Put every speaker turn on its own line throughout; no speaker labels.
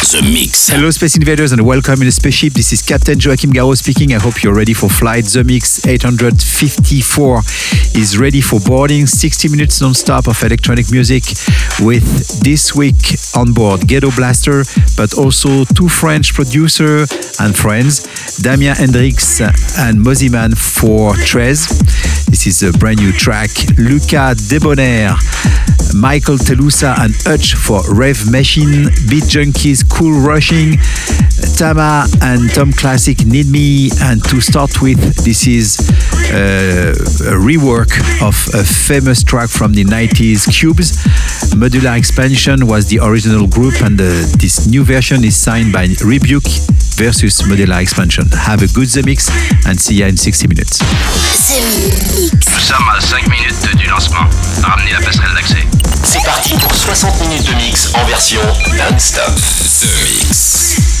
The Mix.
Hello, Space Invaders, and welcome in the spaceship. This is Captain Joachim Garraud speaking. I hope you're ready for flight. The Mix 854 is ready for boarding. 60 minutes non-stop of electronic music with this week on board Ghetto Blaster, but also two French producers and friends, Damien Hendrix and Moziman for Trez. This is a brand new track. Luca Debonair, Michael Telusa and Hutch for Rev Machine, Beat Junkies, Cool Rushing, Tama and Tom Classic Need Me. And to start with, this is uh, a rework of a famous track from the 90s, Cubes. Modular Expansion was the original group, and uh, this new version is signed by Rebuke versus Modular Expansion. Have a good The Mix and see you in 60 minutes.
Nous sommes à 5 minutes du lancement. Ramenez la passerelle d'accès.
Parti pour 60 minutes de mix en version non-stop. The Mix.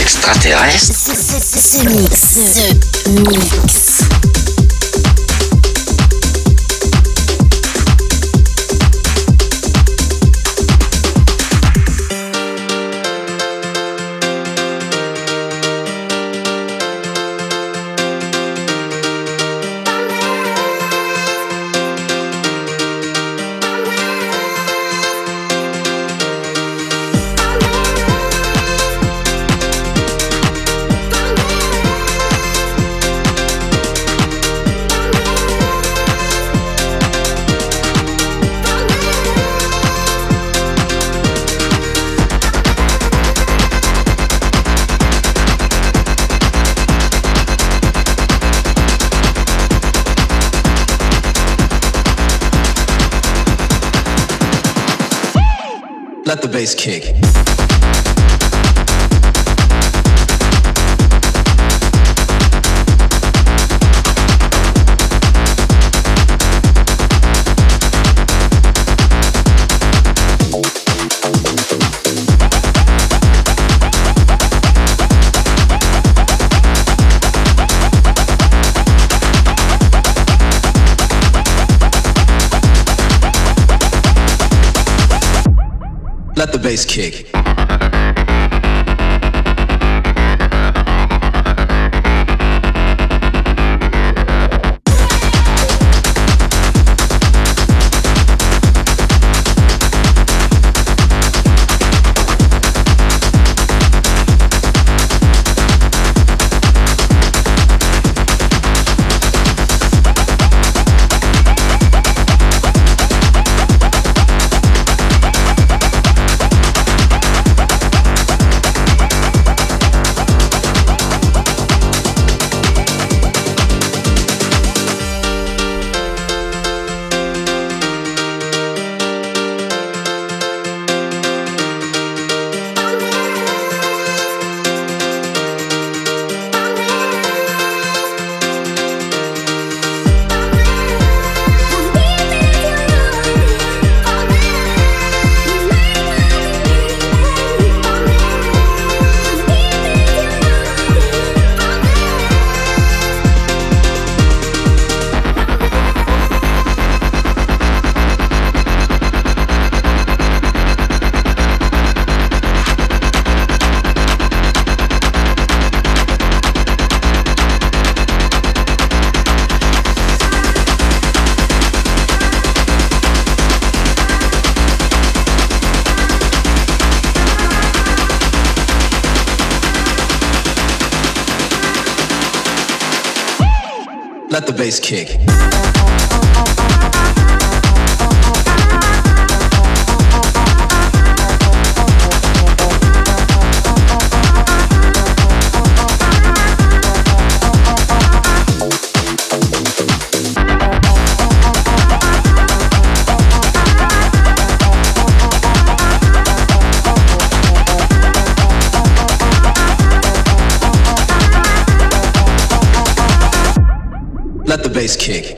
Extraterrestres.
Bass kick. Bass kick. Bass kick. Bass kick.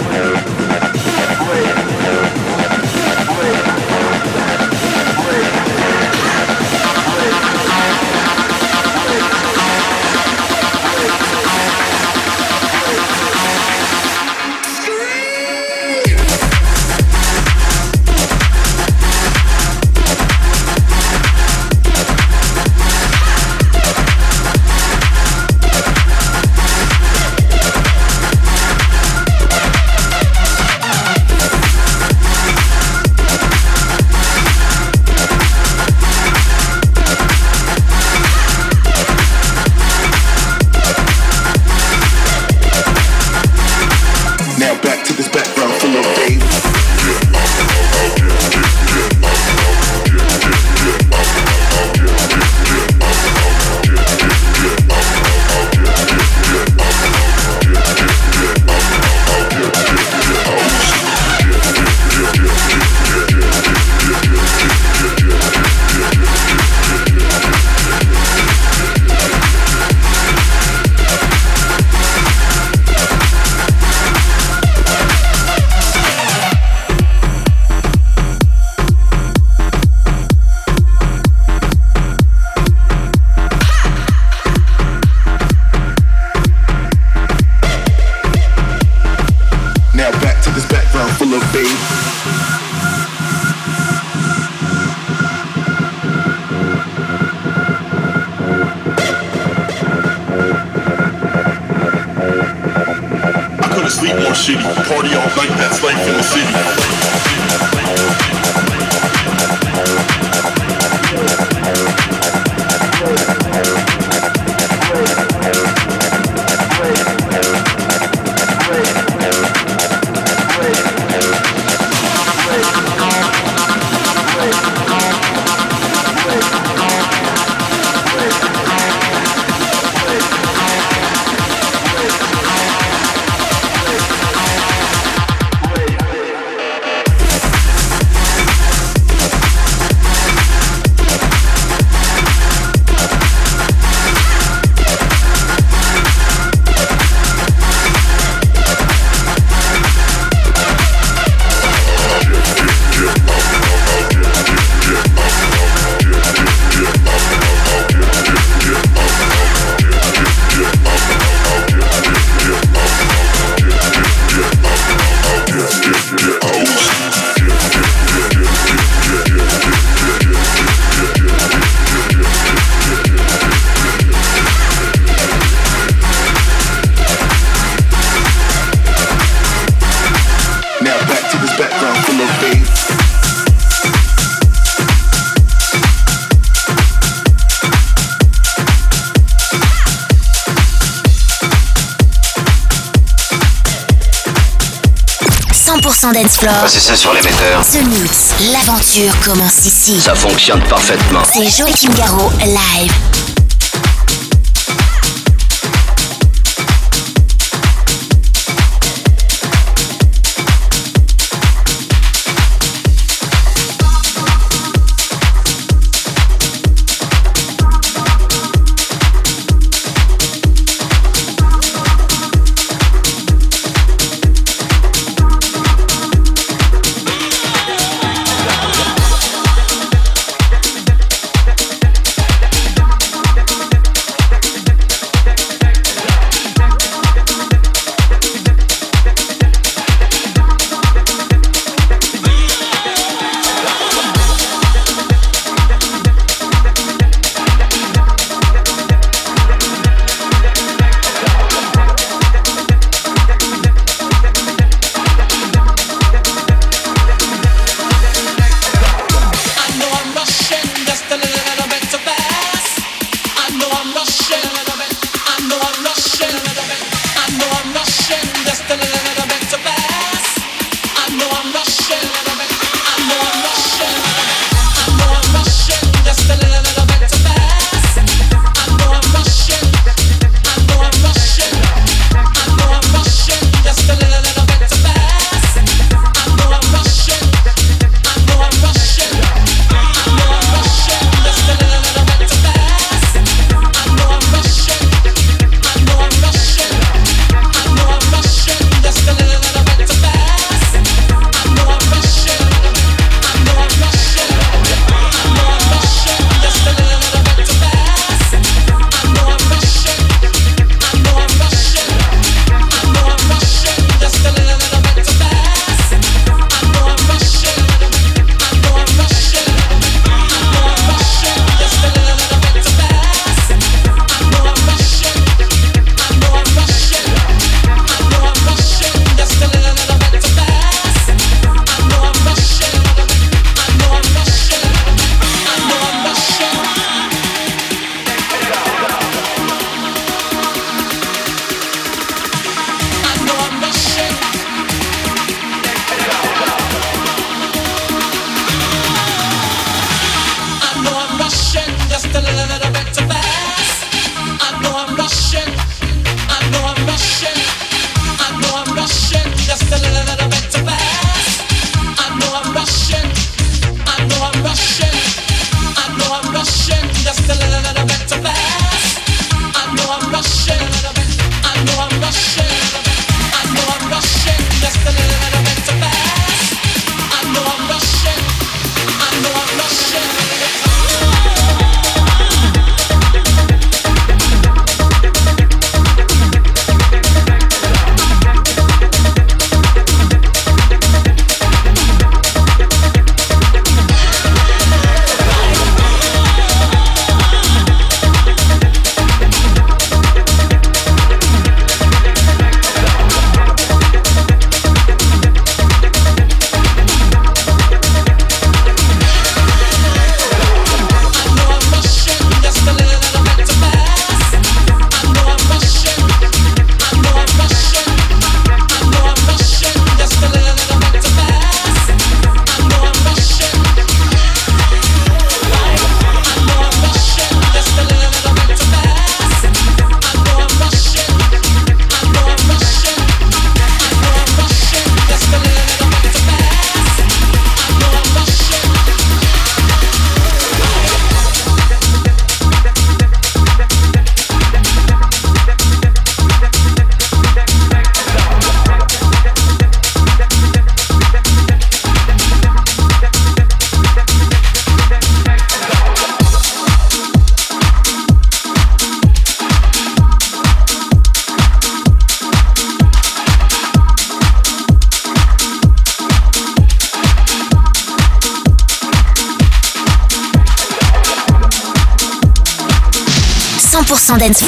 100% d'Ensfloor. Passez ça
sur l'émetteur.
The Mix, l'aventure commence ici.
Ça fonctionne parfaitement.
C'est Joachim Garraud, live.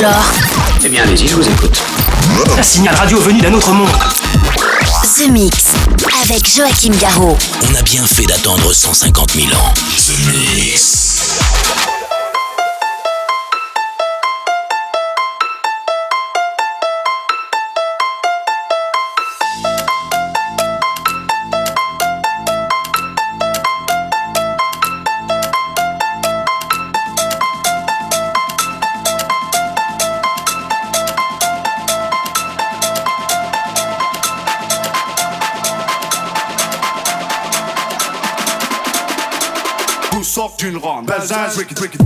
100% dance floor.
Eh bien, allez-y, je vous écoute.
Un signal radio venu d'un autre monde.
The Mix avec Joachim Garraud.
On a bien fait d'attendre 150 000 ans. The Mix.
break it, break it.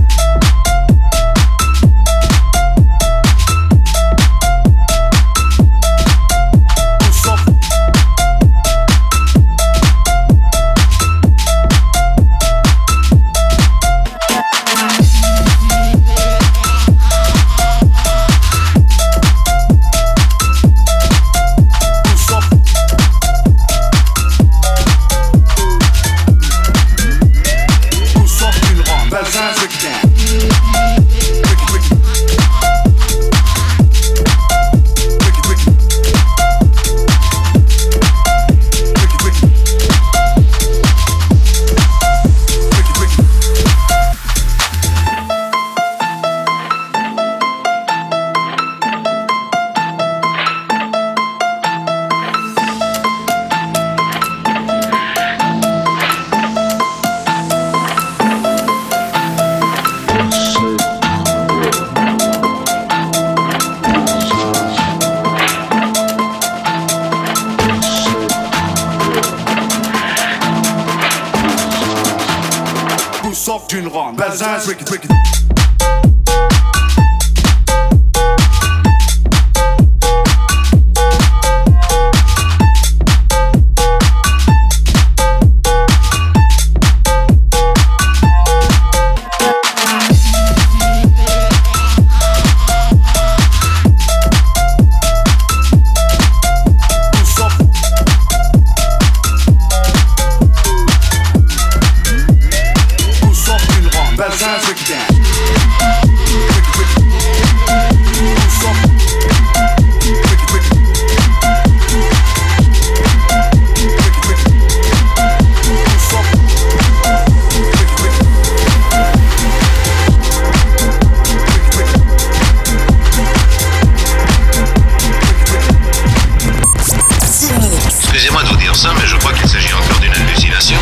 Bazaz, wicked, wicked.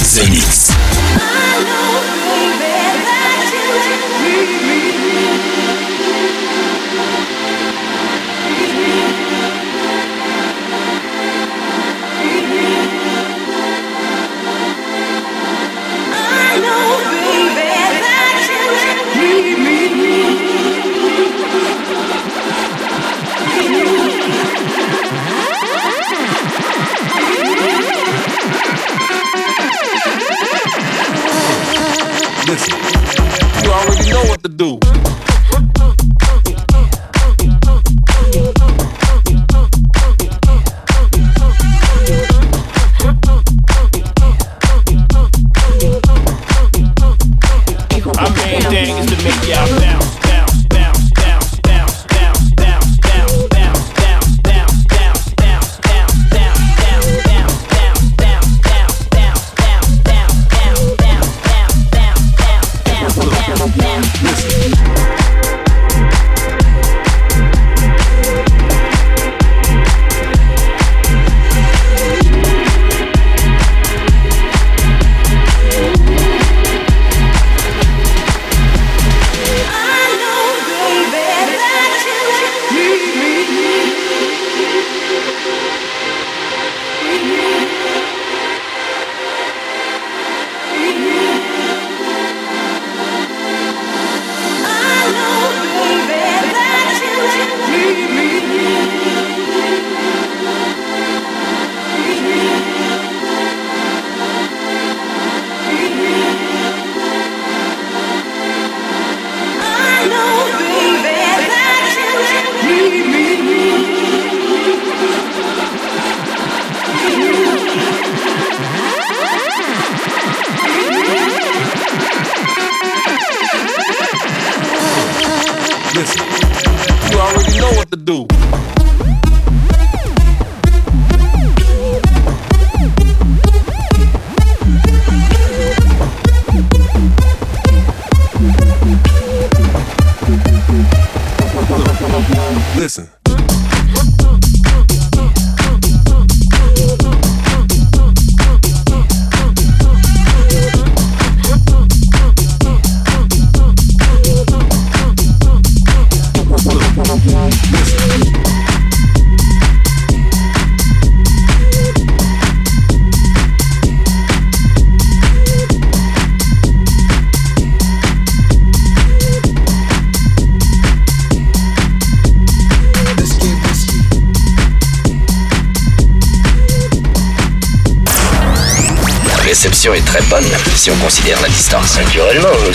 Listen.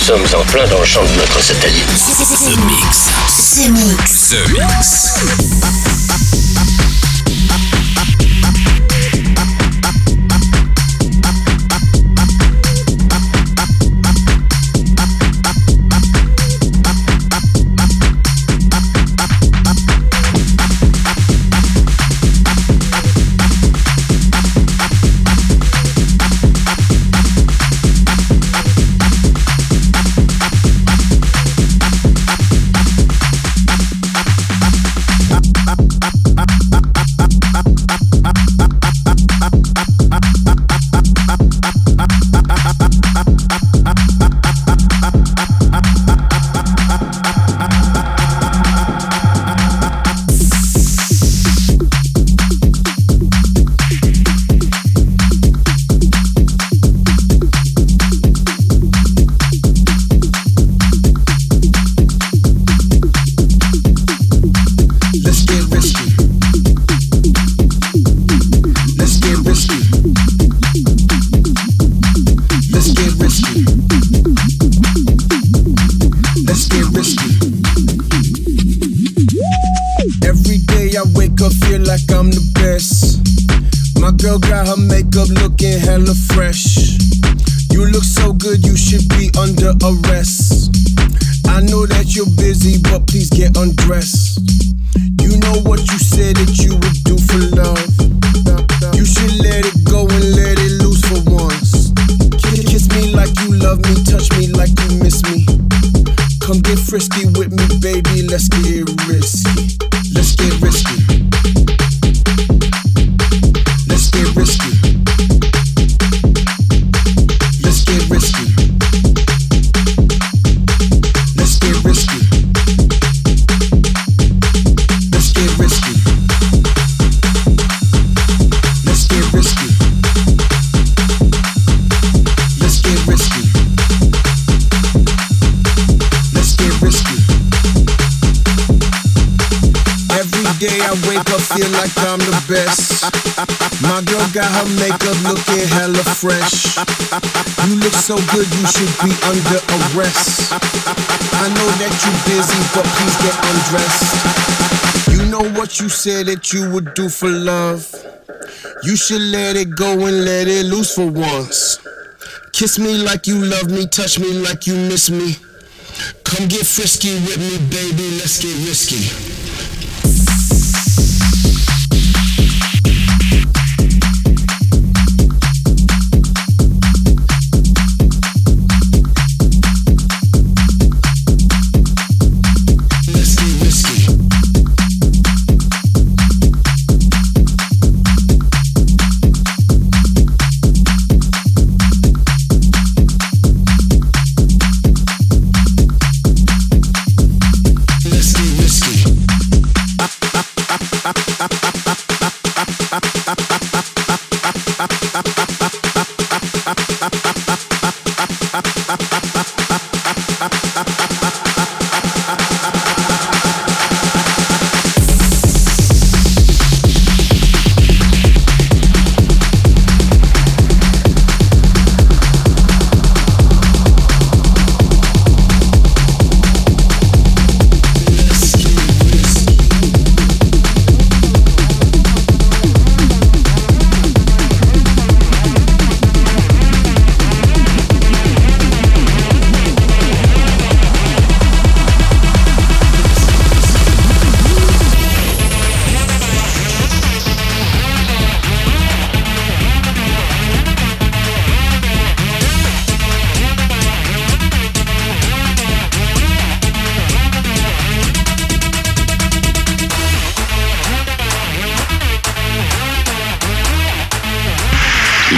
Sommes en plein dans le champ de notre satellite.
The Mix.
The Mix.
The Mix.
You look so good, you should be under arrest. I know that you're busy, but please get undressed. You know what you said that you would do for love. You should let it go and let it loose for once. Kiss me like you love me, touch me like you miss me. Come get frisky with me, baby, let's get risky.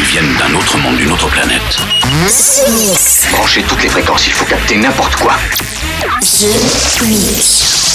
Viennent d'un autre monde, d'une autre planète.
Branchez toutes les fréquences, il faut capter n'importe quoi.
The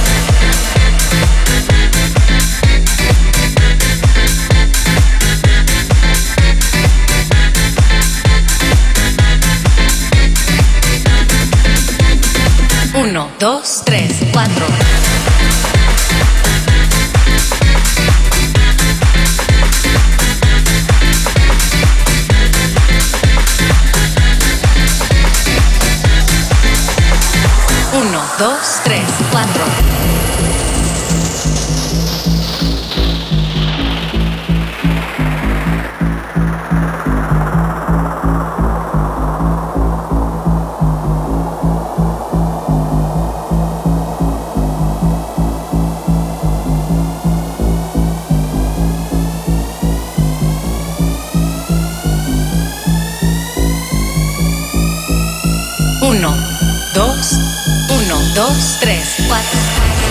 Dos, tres, cuatro. Dos, tres, cuatro.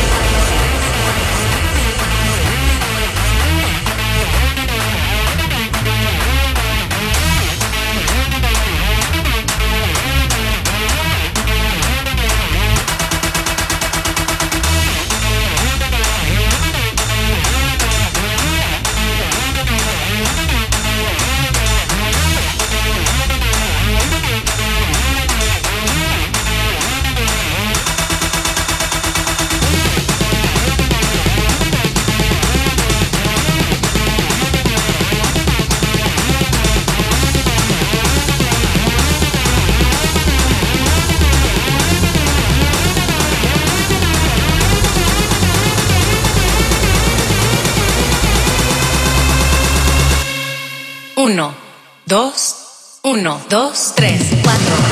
Dos, tres, cuatro.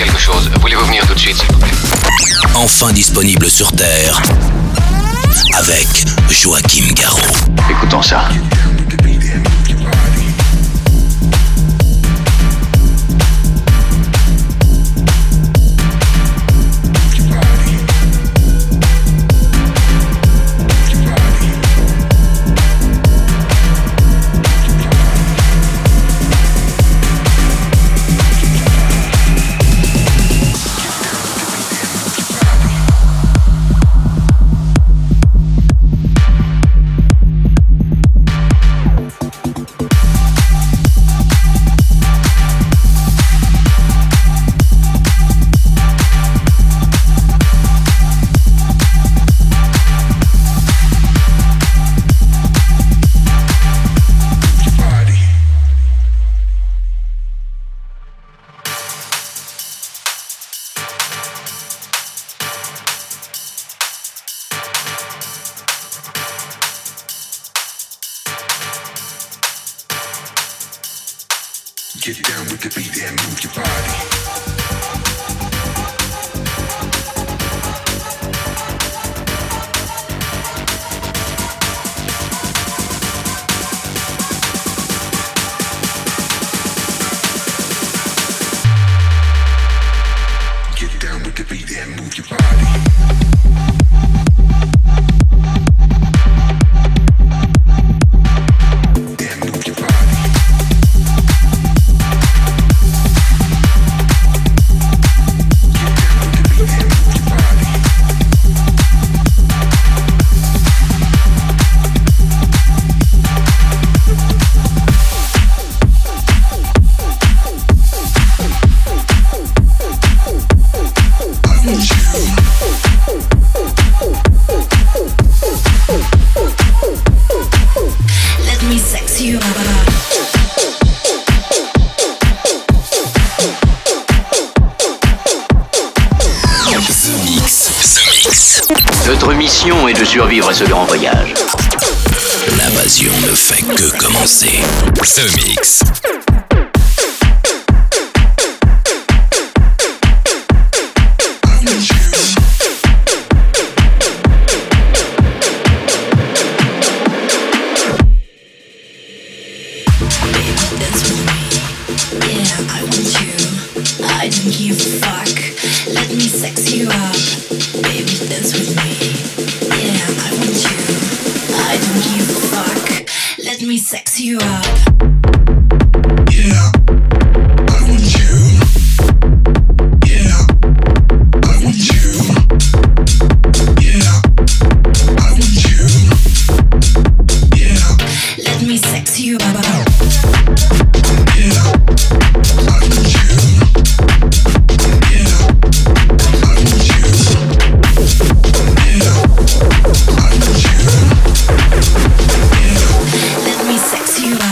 Quelque chose. Voulez-vous venir tout de suite, s'il vous plaît?
Enfin disponible sur Terre. Avec Joachim Garraud.
Écoutons ça.
move your body.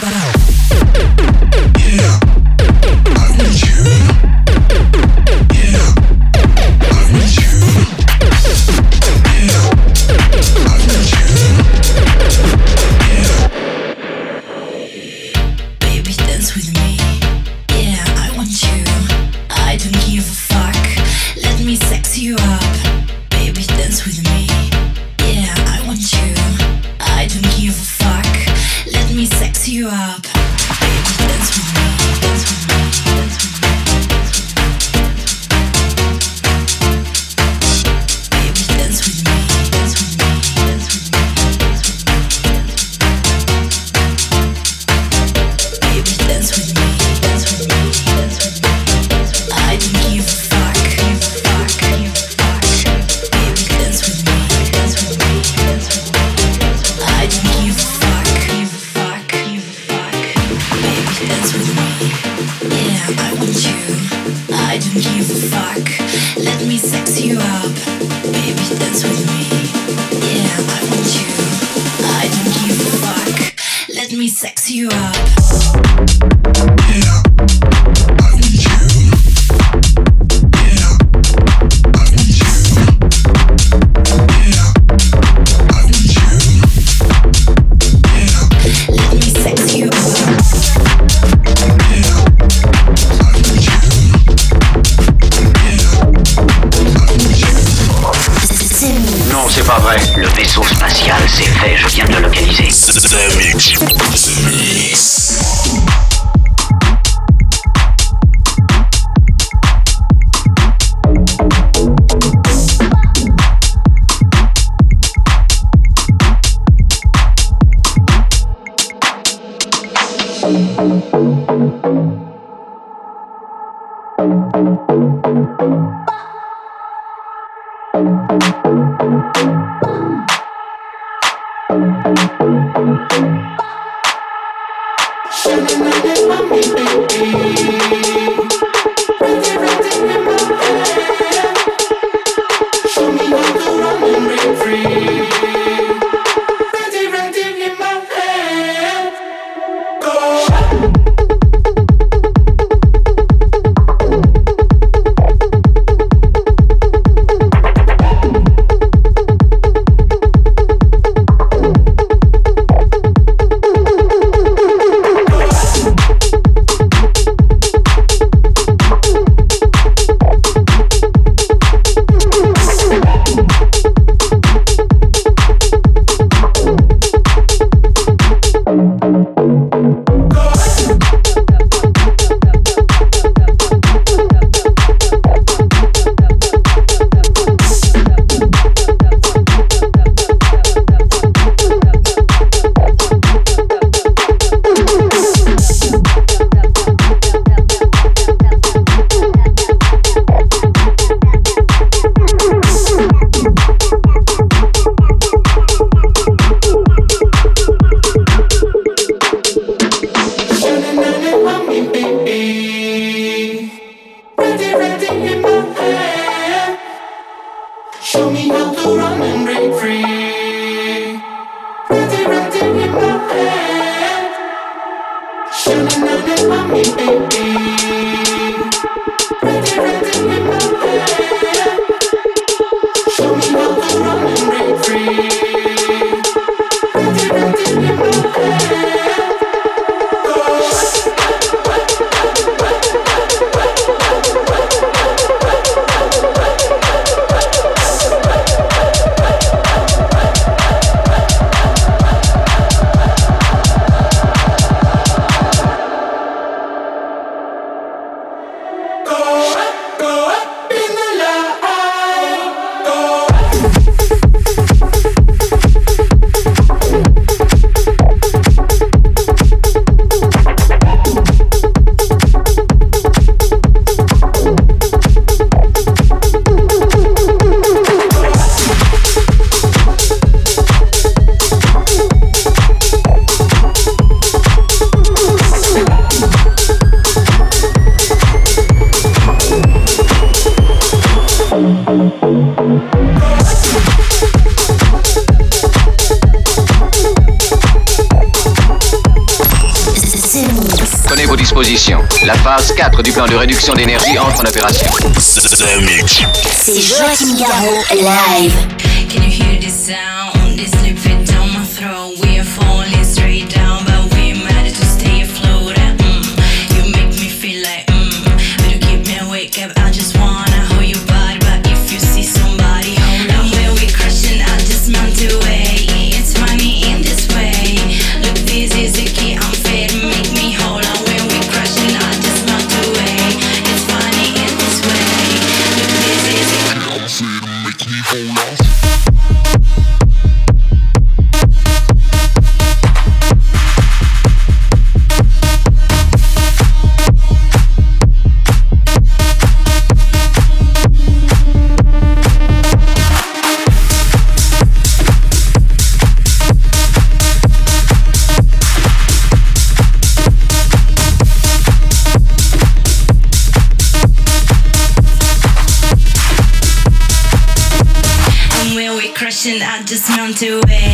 Barao.
Should've known it me, baby. de réduction d'énergie entre en opération.
C'est Joachim Garraud live.
make me hold off. to
it.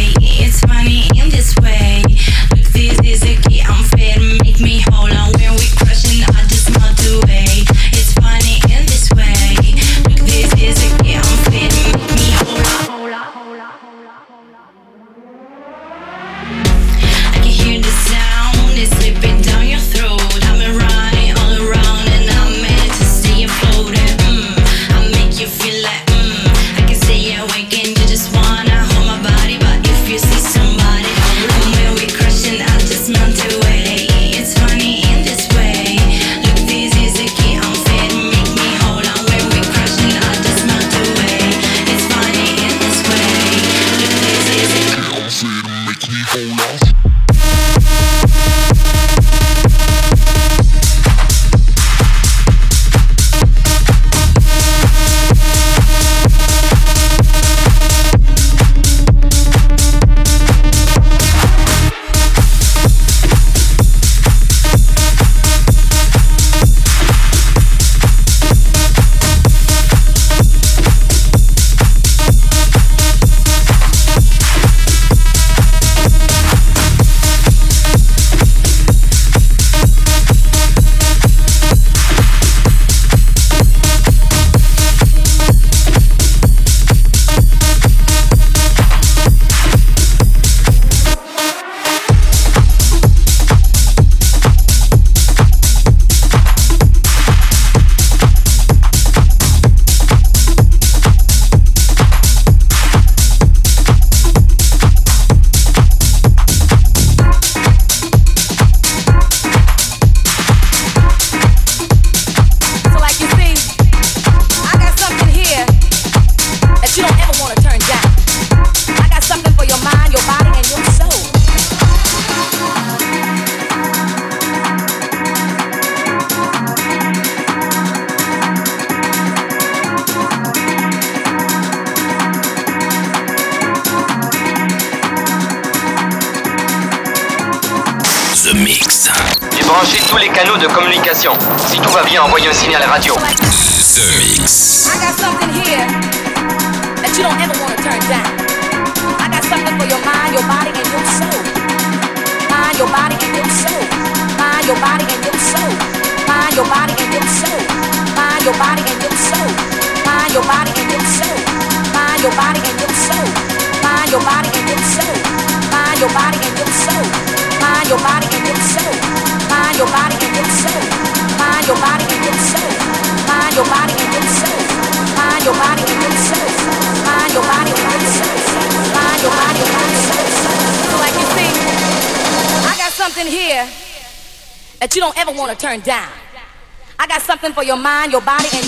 find your body and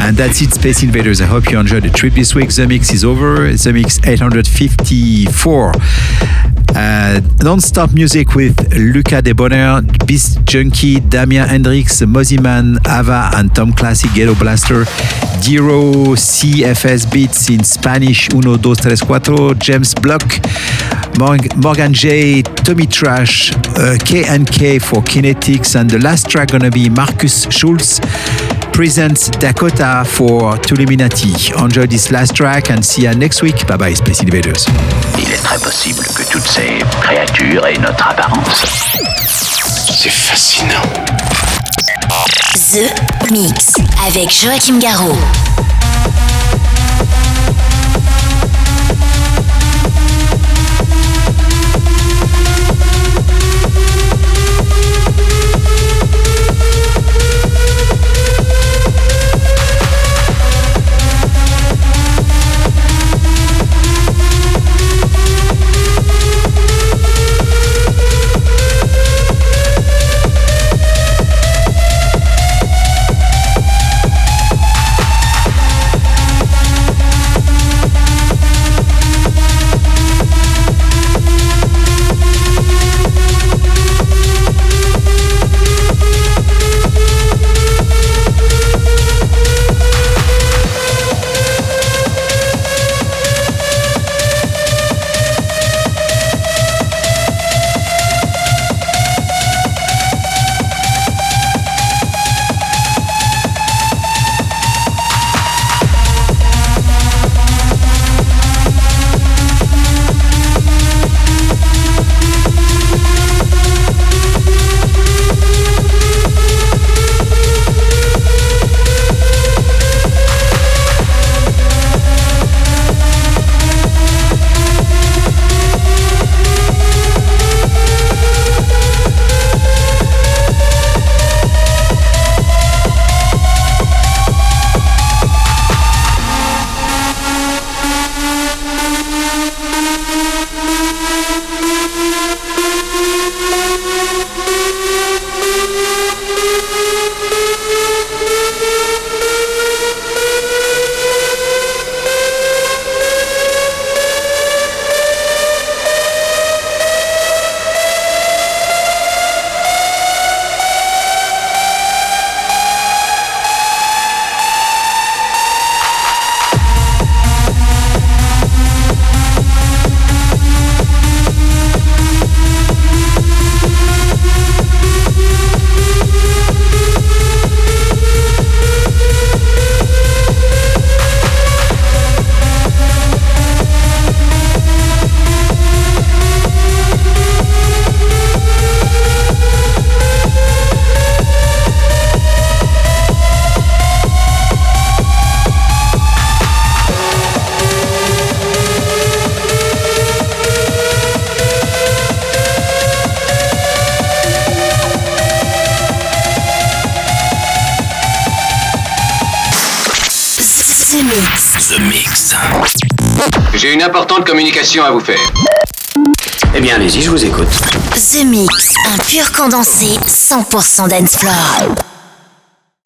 And
that's it, Space Invaders. I hope you enjoyed the trip this week. The mix is over. The mix 854. Uh, non-stop music with Luca Debonaire, Beast Junkie, Damien Hendrix, Moziman, Ava, and Tom Classic, Ghetto Blaster, Diro, CFS Beats in Spanish, Uno, Dos, Tres, Cuatro, James Block, Morgan J, Tommy Trash, uh, K&K for Kinetics, and the last track gonna be Marcus Schulz presents Dakota for Tuliminati. Enjoy this last track and see you next week. Bye bye, Space Invaders.
Il est très possible que toutes ces créatures aient notre apparence.
C'est fascinant.
The Mix avec Joachim Garraud.
Communication à vous faire.
Eh bien, allez-y, je vous écoute.
The Mix, un pur condensé 100% dance floor.